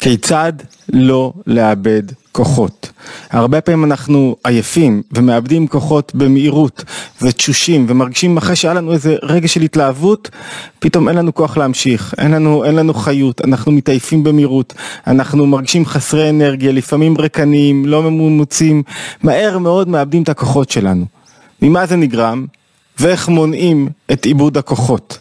כיצד לא לאבד כוחות. הרבה פעמים אנחנו עייפים ומאבדים כוחות במהירות ותשושים ומרגישים אחרי שהיה לנו איזה רגע של התלהבות, פתאום אין לנו כוח להמשיך, אין לנו, אין לנו חיות, אנחנו מתעייפים במהירות, אנחנו מרגישים חסרי אנרגיה, לפעמים ריקניים, לא ממוצים, מהר מאוד מאבדים את הכוחות שלנו. ממה זה נגרם? ואיך מונעים את עיבוד הכוחות.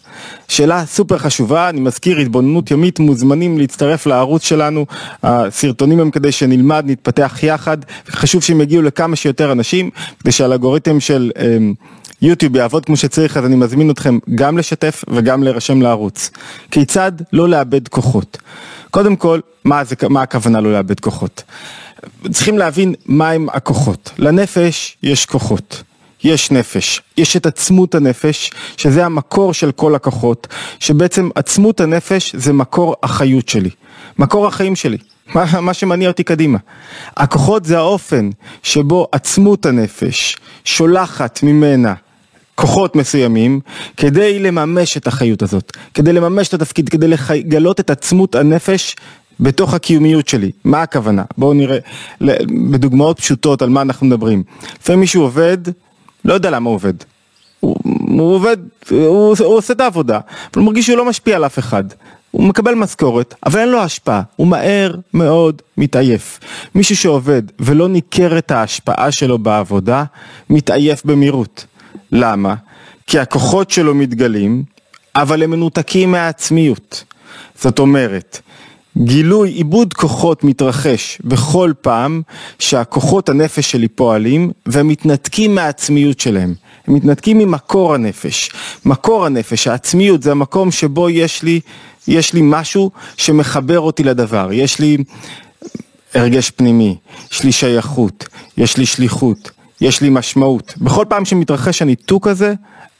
שאלה סופר חשובה, אני מזכיר התבוננות יומית, מוזמנים להצטרף לערוץ שלנו, הסרטונים הם כדי שנלמד, נתפתח יחד, חשוב שהם יגיעו לכמה שיותר אנשים, כדי שהאלגוריתם של אמ, יוטיוב יעבוד כמו שצריך, אז אני מזמין אתכם גם לשתף וגם להירשם לערוץ. כיצד לא לאבד כוחות? קודם כל, מה, זה, מה הכוונה לא לאבד כוחות? צריכים להבין מהם הכוחות. לנפש יש כוחות. יש נפש, יש את עצמות הנפש, שזה המקור של כל הכוחות, שבעצם עצמות הנפש זה מקור החיות שלי, מקור החיים שלי, מה, מה שמניע אותי קדימה. הכוחות זה האופן שבו עצמות הנפש שולחת ממנה כוחות מסוימים כדי לממש את החיות הזאת, כדי לממש את התפקיד, כדי לגלות את עצמות הנפש בתוך הקיומיות שלי. מה הכוונה? בואו נראה בדוגמאות פשוטות על מה אנחנו מדברים. לפעמים מישהו עובד לא יודע למה הוא עובד. הוא, הוא עובד, הוא, הוא עושה את העבודה, אבל הוא מרגיש שהוא לא משפיע על אף אחד. הוא מקבל משכורת, אבל אין לו השפעה, הוא מהר מאוד מתעייף. מישהו שעובד ולא ניכר את ההשפעה שלו בעבודה, מתעייף במהירות. למה? כי הכוחות שלו מתגלים, אבל הם מנותקים מהעצמיות. זאת אומרת, גילוי, עיבוד כוחות מתרחש בכל פעם שהכוחות הנפש שלי פועלים והם מתנתקים מהעצמיות שלהם. הם מתנתקים ממקור הנפש. מקור הנפש, העצמיות, זה המקום שבו יש לי, יש לי משהו שמחבר אותי לדבר. יש לי הרגש פנימי, יש לי שייכות, יש לי שליחות, יש לי משמעות. בכל פעם שמתרחש הניתוק הזה,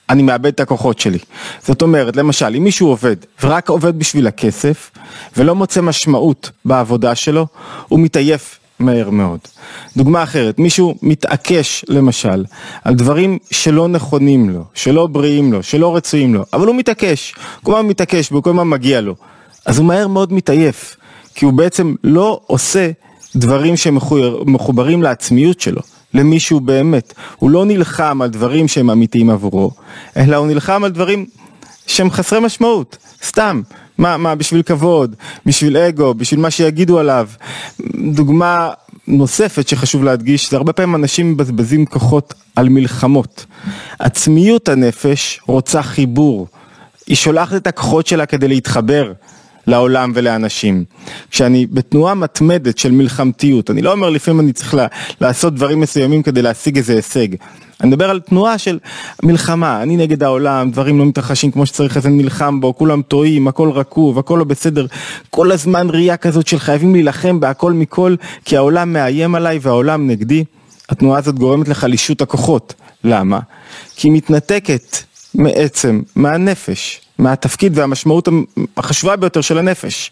אני מאבד את הכוחות שלי. זאת אומרת, למשל, אם מישהו עובד ורק עובד בשביל הכסף ולא מוצא משמעות בעבודה שלו, הוא מתעייף מהר מאוד. דוגמה אחרת, מישהו מתעקש למשל על דברים שלא נכונים לו, שלא בריאים לו, שלא רצויים לו, אבל הוא מתעקש, כל הזמן מתעקש וכל הזמן מגיע לו, אז הוא מהר מאוד מתעייף, כי הוא בעצם לא עושה דברים שמחוברים לעצמיות שלו. למישהו באמת. הוא לא נלחם על דברים שהם אמיתיים עבורו, אלא הוא נלחם על דברים שהם חסרי משמעות, סתם. מה, מה, בשביל כבוד, בשביל אגו, בשביל מה שיגידו עליו. דוגמה נוספת שחשוב להדגיש, זה הרבה פעמים אנשים מבזבזים כוחות על מלחמות. עצמיות הנפש רוצה חיבור. היא שולחת את הכוחות שלה כדי להתחבר. לעולם ולאנשים. כשאני בתנועה מתמדת של מלחמתיות, אני לא אומר לפעמים אני צריך לעשות דברים מסוימים כדי להשיג איזה הישג. אני מדבר על תנועה של מלחמה, אני נגד העולם, דברים לא מתרחשים כמו שצריך, אז אני נלחם בו, כולם טועים, הכל רקוב, הכל לא בסדר, כל הזמן ראייה כזאת של חייבים להילחם בהכל מכל, כי העולם מאיים עליי והעולם נגדי. התנועה הזאת גורמת לחלישות הכוחות. למה? כי היא מתנתקת מעצם, מהנפש. מהתפקיד והמשמעות החשובה ביותר של הנפש,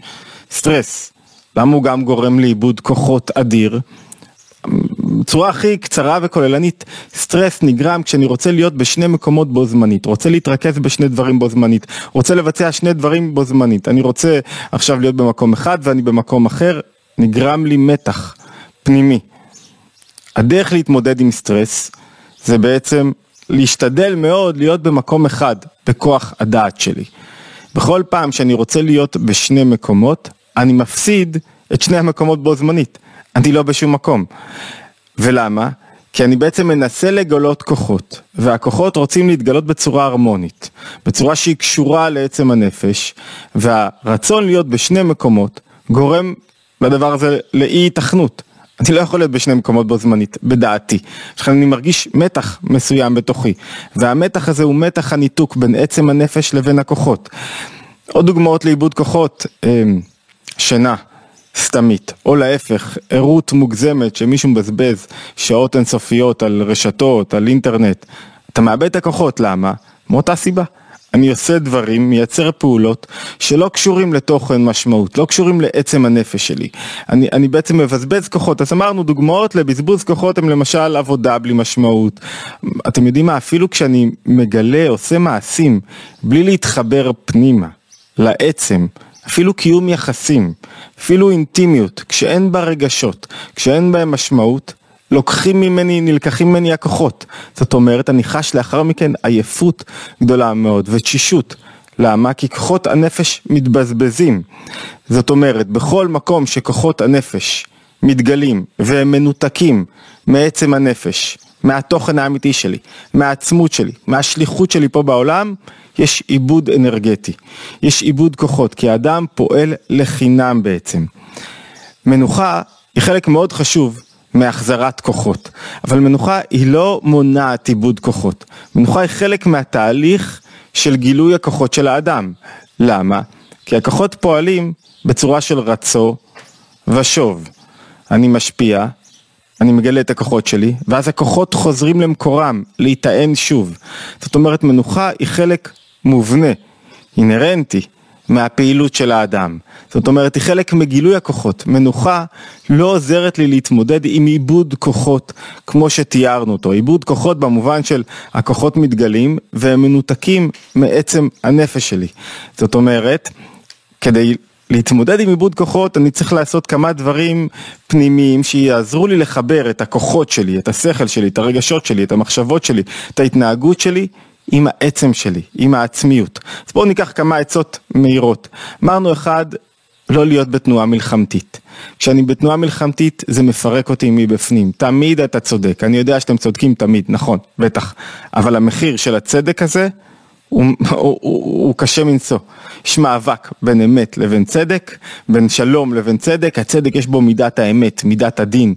סטרס. למה הוא גם גורם לאיבוד כוחות אדיר? בצורה הכי קצרה וכוללנית, סטרס נגרם כשאני רוצה להיות בשני מקומות בו זמנית, רוצה להתרכז בשני דברים בו זמנית, רוצה לבצע שני דברים בו זמנית, אני רוצה עכשיו להיות במקום אחד ואני במקום אחר, נגרם לי מתח פנימי. הדרך להתמודד עם סטרס זה בעצם להשתדל מאוד להיות במקום אחד, בכוח הדעת שלי. בכל פעם שאני רוצה להיות בשני מקומות, אני מפסיד את שני המקומות בו זמנית. אני לא בשום מקום. ולמה? כי אני בעצם מנסה לגלות כוחות, והכוחות רוצים להתגלות בצורה הרמונית, בצורה שהיא קשורה לעצם הנפש, והרצון להיות בשני מקומות גורם לדבר הזה לאי התכנות. אני לא יכול להיות בשני מקומות בו זמנית, בדעתי. לכן אני מרגיש מתח מסוים בתוכי, והמתח הזה הוא מתח הניתוק בין עצם הנפש לבין הכוחות. עוד דוגמאות לאיבוד כוחות, אמ, שינה. סתמית, או להפך, ערות מוגזמת שמישהו מבזבז שעות אינסופיות על רשתות, על אינטרנט, אתה מאבד את הכוחות, למה? מאותה סיבה. אני עושה דברים, מייצר פעולות שלא קשורים לתוכן משמעות, לא קשורים לעצם הנפש שלי. אני, אני בעצם מבזבז כוחות, אז אמרנו דוגמאות לבזבוז כוחות הם למשל עבודה בלי משמעות. אתם יודעים מה, אפילו כשאני מגלה, עושה מעשים, בלי להתחבר פנימה, לעצם, אפילו קיום יחסים, אפילו אינטימיות, כשאין בה רגשות, כשאין בהם משמעות, לוקחים ממני, נלקחים ממני הכוחות. זאת אומרת, אני חש לאחר מכן עייפות גדולה מאוד ותשישות. למה? כי כוחות הנפש מתבזבזים. זאת אומרת, בכל מקום שכוחות הנפש מתגלים והם מנותקים מעצם הנפש, מהתוכן האמיתי שלי, מהעצמות שלי, מהשליחות שלי פה בעולם, יש עיבוד אנרגטי, יש עיבוד כוחות, כי האדם פועל לחינם בעצם. מנוחה היא חלק מאוד חשוב מהחזרת כוחות, אבל מנוחה היא לא מונעת עיבוד כוחות, מנוחה היא חלק מהתהליך של גילוי הכוחות של האדם. למה? כי הכוחות פועלים בצורה של רצו ושוב. אני משפיע, אני מגלה את הכוחות שלי, ואז הכוחות חוזרים למקורם, להיטען שוב. זאת אומרת, מנוחה היא חלק מובנה, אינהרנטי, מהפעילות של האדם. זאת אומרת, היא חלק מגילוי הכוחות. מנוחה לא עוזרת לי להתמודד עם עיבוד כוחות כמו שתיארנו אותו. עיבוד כוחות במובן של הכוחות מתגלים והם מנותקים מעצם הנפש שלי. זאת אומרת, כדי להתמודד עם עיבוד כוחות אני צריך לעשות כמה דברים פנימיים שיעזרו לי לחבר את הכוחות שלי, את השכל שלי, את הרגשות שלי, את המחשבות שלי, את ההתנהגות שלי עם העצם שלי, עם העצמיות. אז בואו ניקח כמה עצות מהירות. אמרנו אחד, לא להיות בתנועה מלחמתית. כשאני בתנועה מלחמתית זה מפרק אותי מבפנים. תמיד אתה צודק, אני יודע שאתם צודקים תמיד, נכון, בטח. אבל המחיר של הצדק הזה הוא, הוא, הוא, הוא קשה מנשוא. יש מאבק בין אמת לבין צדק, בין שלום לבין צדק, הצדק יש בו מידת האמת, מידת הדין.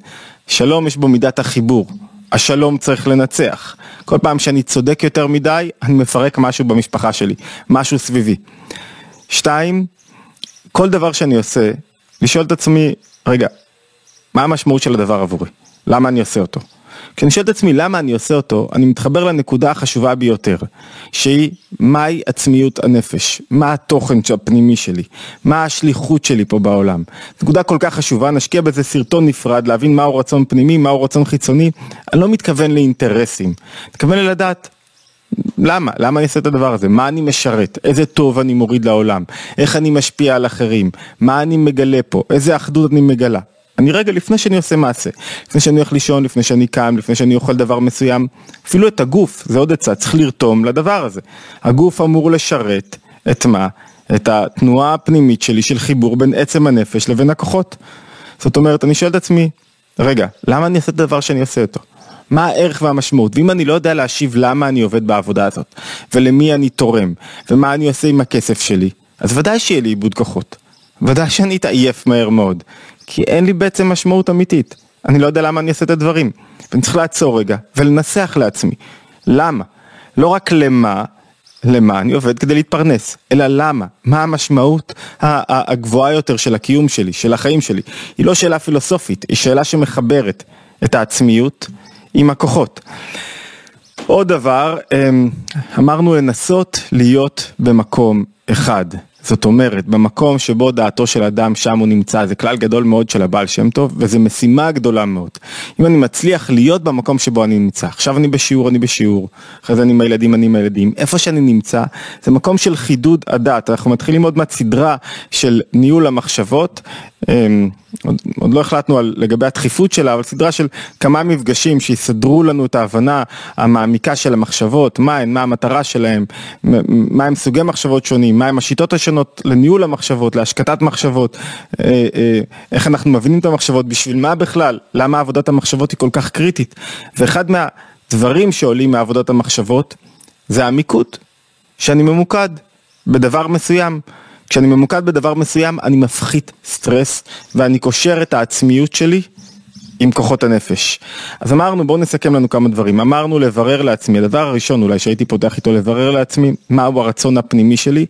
שלום יש בו מידת החיבור. השלום צריך לנצח. כל פעם שאני צודק יותר מדי, אני מפרק משהו במשפחה שלי, משהו סביבי. שתיים, כל דבר שאני עושה, לשאול את עצמי, רגע, מה המשמעות של הדבר עבורי? למה אני עושה אותו? כשאני שואל את עצמי למה אני עושה אותו, אני מתחבר לנקודה החשובה ביותר, שהיא מהי עצמיות הנפש, מה התוכן הפנימי שלי, מה השליחות שלי פה בעולם. נקודה כל כך חשובה, נשקיע בזה סרטון נפרד, להבין מהו רצון פנימי, מהו רצון חיצוני, אני לא מתכוון לאינטרסים, מתכוון ללדעת. למה? למה אני עושה את הדבר הזה? מה אני משרת? איזה טוב אני מוריד לעולם? איך אני משפיע על אחרים? מה אני מגלה פה? איזה אחדות אני מגלה? אני רגע לפני שאני עושה מעשה, לפני שאני הולך לישון, לפני שאני קם, לפני שאני אוכל דבר מסוים, אפילו את הגוף, זה עוד עצה, צריך לרתום לדבר הזה. הגוף אמור לשרת את מה? את התנועה הפנימית שלי של חיבור בין עצם הנפש לבין הכוחות. זאת אומרת, אני שואל את עצמי, רגע, למה אני עושה את הדבר שאני עושה אותו? מה הערך והמשמעות? ואם אני לא יודע להשיב למה אני עובד בעבודה הזאת, ולמי אני תורם, ומה אני עושה עם הכסף שלי, אז ודאי שיהיה לי איבוד כוחות. ודאי שאני אתעייף מהר מאוד, כי אין לי בעצם משמעות אמיתית. אני לא יודע למה אני עושה את הדברים. ואני צריך לעצור רגע ולנסח לעצמי. למה? לא רק למה, למה אני עובד כדי להתפרנס, אלא למה, מה המשמעות הגבוהה יותר של הקיום שלי, של החיים שלי. היא לא שאלה פילוסופית, היא שאלה שמחברת את העצמיות עם הכוחות. עוד דבר, אמ, אמרנו לנסות להיות במקום אחד. זאת אומרת, במקום שבו דעתו של אדם שם הוא נמצא, זה כלל גדול מאוד של הבעל שם טוב, וזו משימה גדולה מאוד. אם אני מצליח להיות במקום שבו אני נמצא, עכשיו אני בשיעור, אני בשיעור, אחרי זה אני עם הילדים, אני עם הילדים, איפה שאני נמצא, זה מקום של חידוד הדעת, אנחנו מתחילים עוד מעט סדרה של ניהול המחשבות, אמ, עוד, עוד לא החלטנו על, לגבי הדחיפות שלה, אבל סדרה של כמה מפגשים שיסדרו לנו את ההבנה המעמיקה של המחשבות, מה הן, מה המטרה שלהן, מה הם סוגי מחשבות שונים, מה הם השיטות השונות לניהול המחשבות, להשקטת מחשבות, אה, אה, איך אנחנו מבינים את המחשבות, בשביל מה בכלל, למה עבודת המחשבות היא כל כך קריטית. ואחד מהדברים שעולים מעבודת המחשבות זה המיקוד, שאני ממוקד בדבר מסוים. כשאני ממוקד בדבר מסוים אני מפחית סטרס ואני קושר את העצמיות שלי עם כוחות הנפש. אז אמרנו בואו נסכם לנו כמה דברים, אמרנו לברר לעצמי, הדבר הראשון אולי שהייתי פותח איתו לברר לעצמי מהו הרצון הפנימי שלי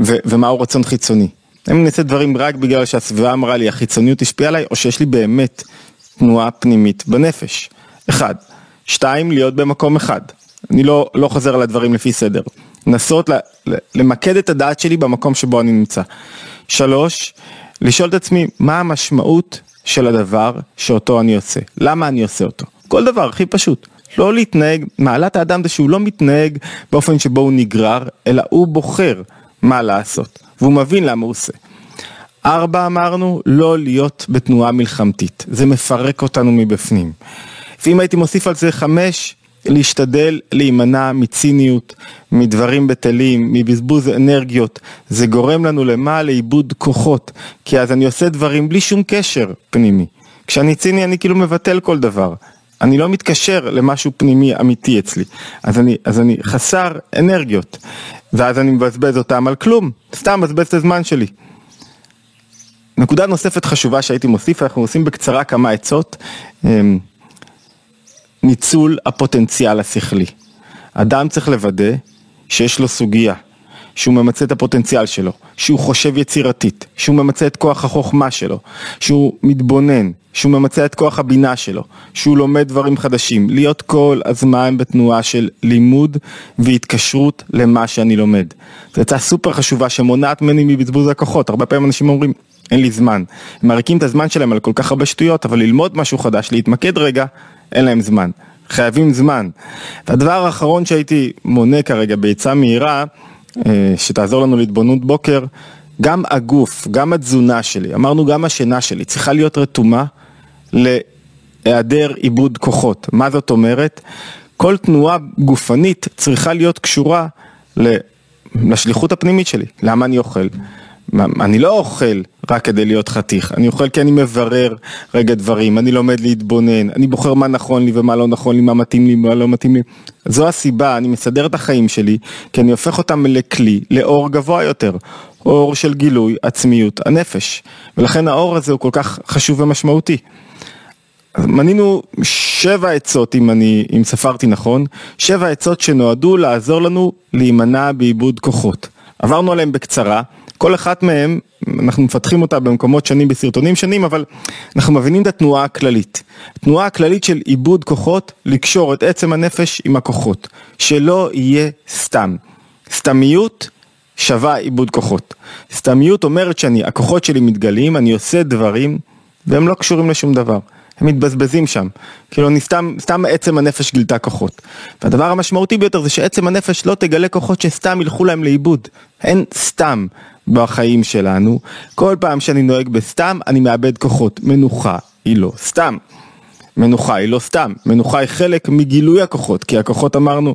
ו- ומהו רצון חיצוני. האם אני אעשה דברים רק בגלל שהסביבה אמרה לי החיצוניות השפיעה עליי או שיש לי באמת תנועה פנימית בנפש. אחד. שתיים, להיות במקום אחד. אני לא, לא חוזר על הדברים לפי סדר. לנסות למקד את הדעת שלי במקום שבו אני נמצא. שלוש, לשאול את עצמי מה המשמעות של הדבר שאותו אני עושה, למה אני עושה אותו. כל דבר הכי פשוט. לא להתנהג, מעלת האדם זה שהוא לא מתנהג באופן שבו הוא נגרר, אלא הוא בוחר מה לעשות, והוא מבין למה הוא עושה. ארבע אמרנו, לא להיות בתנועה מלחמתית, זה מפרק אותנו מבפנים. ואם הייתי מוסיף על זה חמש, להשתדל להימנע מציניות, מדברים בטלים, מבזבוז אנרגיות, זה גורם לנו למה? לאיבוד כוחות, כי אז אני עושה דברים בלי שום קשר פנימי. כשאני ציני אני כאילו מבטל כל דבר, אני לא מתקשר למשהו פנימי אמיתי אצלי, אז אני, אז אני חסר אנרגיות, ואז אני מבזבז אותם על כלום, סתם מבזבז את הזמן שלי. נקודה נוספת חשובה שהייתי מוסיף, אנחנו עושים בקצרה כמה עצות. ניצול הפוטנציאל השכלי. אדם צריך לוודא שיש לו סוגיה, שהוא ממצה את הפוטנציאל שלו, שהוא חושב יצירתית, שהוא ממצה את כוח החוכמה שלו, שהוא מתבונן, שהוא ממצה את כוח הבינה שלו, שהוא לומד דברים חדשים, להיות כל הזמן בתנועה של לימוד והתקשרות למה שאני לומד. זו הצעה סופר חשובה שמונעת ממני מבזבוז הכוחות, הרבה פעמים אנשים אומרים אין לי זמן, הם מריקים את הזמן שלהם על כל כך הרבה שטויות, אבל ללמוד משהו חדש, להתמקד רגע, אין להם זמן. חייבים זמן. והדבר האחרון שהייתי מונה כרגע בעצה מהירה, אה, שתעזור לנו להתבוננות בוקר, גם הגוף, גם התזונה שלי, אמרנו גם השינה שלי, צריכה להיות רתומה להיעדר עיבוד כוחות. מה זאת אומרת? כל תנועה גופנית צריכה להיות קשורה לשליחות הפנימית שלי. למה אני אוכל? אני לא אוכל רק כדי להיות חתיך, אני אוכל כי אני מברר רגע דברים, אני לומד להתבונן, אני בוחר מה נכון לי ומה לא נכון לי, מה מתאים לי ומה לא מתאים לי. זו הסיבה, אני מסדר את החיים שלי, כי אני הופך אותם לכלי, לאור גבוה יותר, אור של גילוי עצמיות הנפש. ולכן האור הזה הוא כל כך חשוב ומשמעותי. מנינו שבע עצות, אם אני, אם ספרתי נכון, שבע עצות שנועדו לעזור לנו להימנע בעיבוד כוחות. עברנו עליהם בקצרה. כל אחת מהם, אנחנו מפתחים אותה במקומות שונים בסרטונים שונים, אבל אנחנו מבינים את התנועה הכללית. תנועה הכללית של עיבוד כוחות, לקשור את עצם הנפש עם הכוחות. שלא יהיה סתם. סתמיות שווה עיבוד כוחות. סתמיות אומרת שאני, הכוחות שלי מתגלים, אני עושה דברים, והם לא קשורים לשום דבר. הם מתבזבזים שם. כאילו, אני סתם, סתם עצם הנפש גילתה כוחות. והדבר המשמעותי ביותר זה שעצם הנפש לא תגלה כוחות שסתם ילכו להם לאיבוד. אין סתם בחיים שלנו. כל פעם שאני נוהג בסתם, אני מאבד כוחות. מנוחה היא לא סתם. מנוחה היא לא סתם, מנוחה היא חלק מגילוי הכוחות, כי הכוחות אמרנו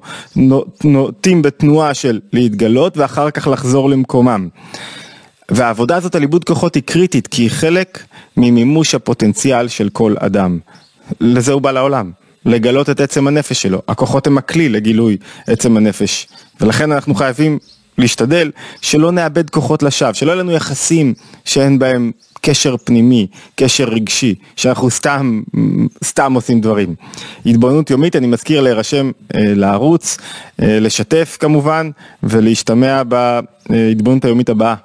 נוטים בתנועה של להתגלות ואחר כך לחזור למקומם. והעבודה הזאת על עיבוד כוחות היא קריטית, כי היא חלק ממימוש הפוטנציאל של כל אדם. לזה הוא בא לעולם, לגלות את עצם הנפש שלו. הכוחות הם הכלי לגילוי עצם הנפש, ולכן אנחנו חייבים להשתדל שלא נאבד כוחות לשווא, שלא יהיו לנו יחסים שאין בהם קשר פנימי, קשר רגשי, שאנחנו סתם, סתם עושים דברים. התבוננות יומית, אני מזכיר להירשם אה, לערוץ, אה, לשתף כמובן, ולהשתמע בהתבוננות היומית הבאה.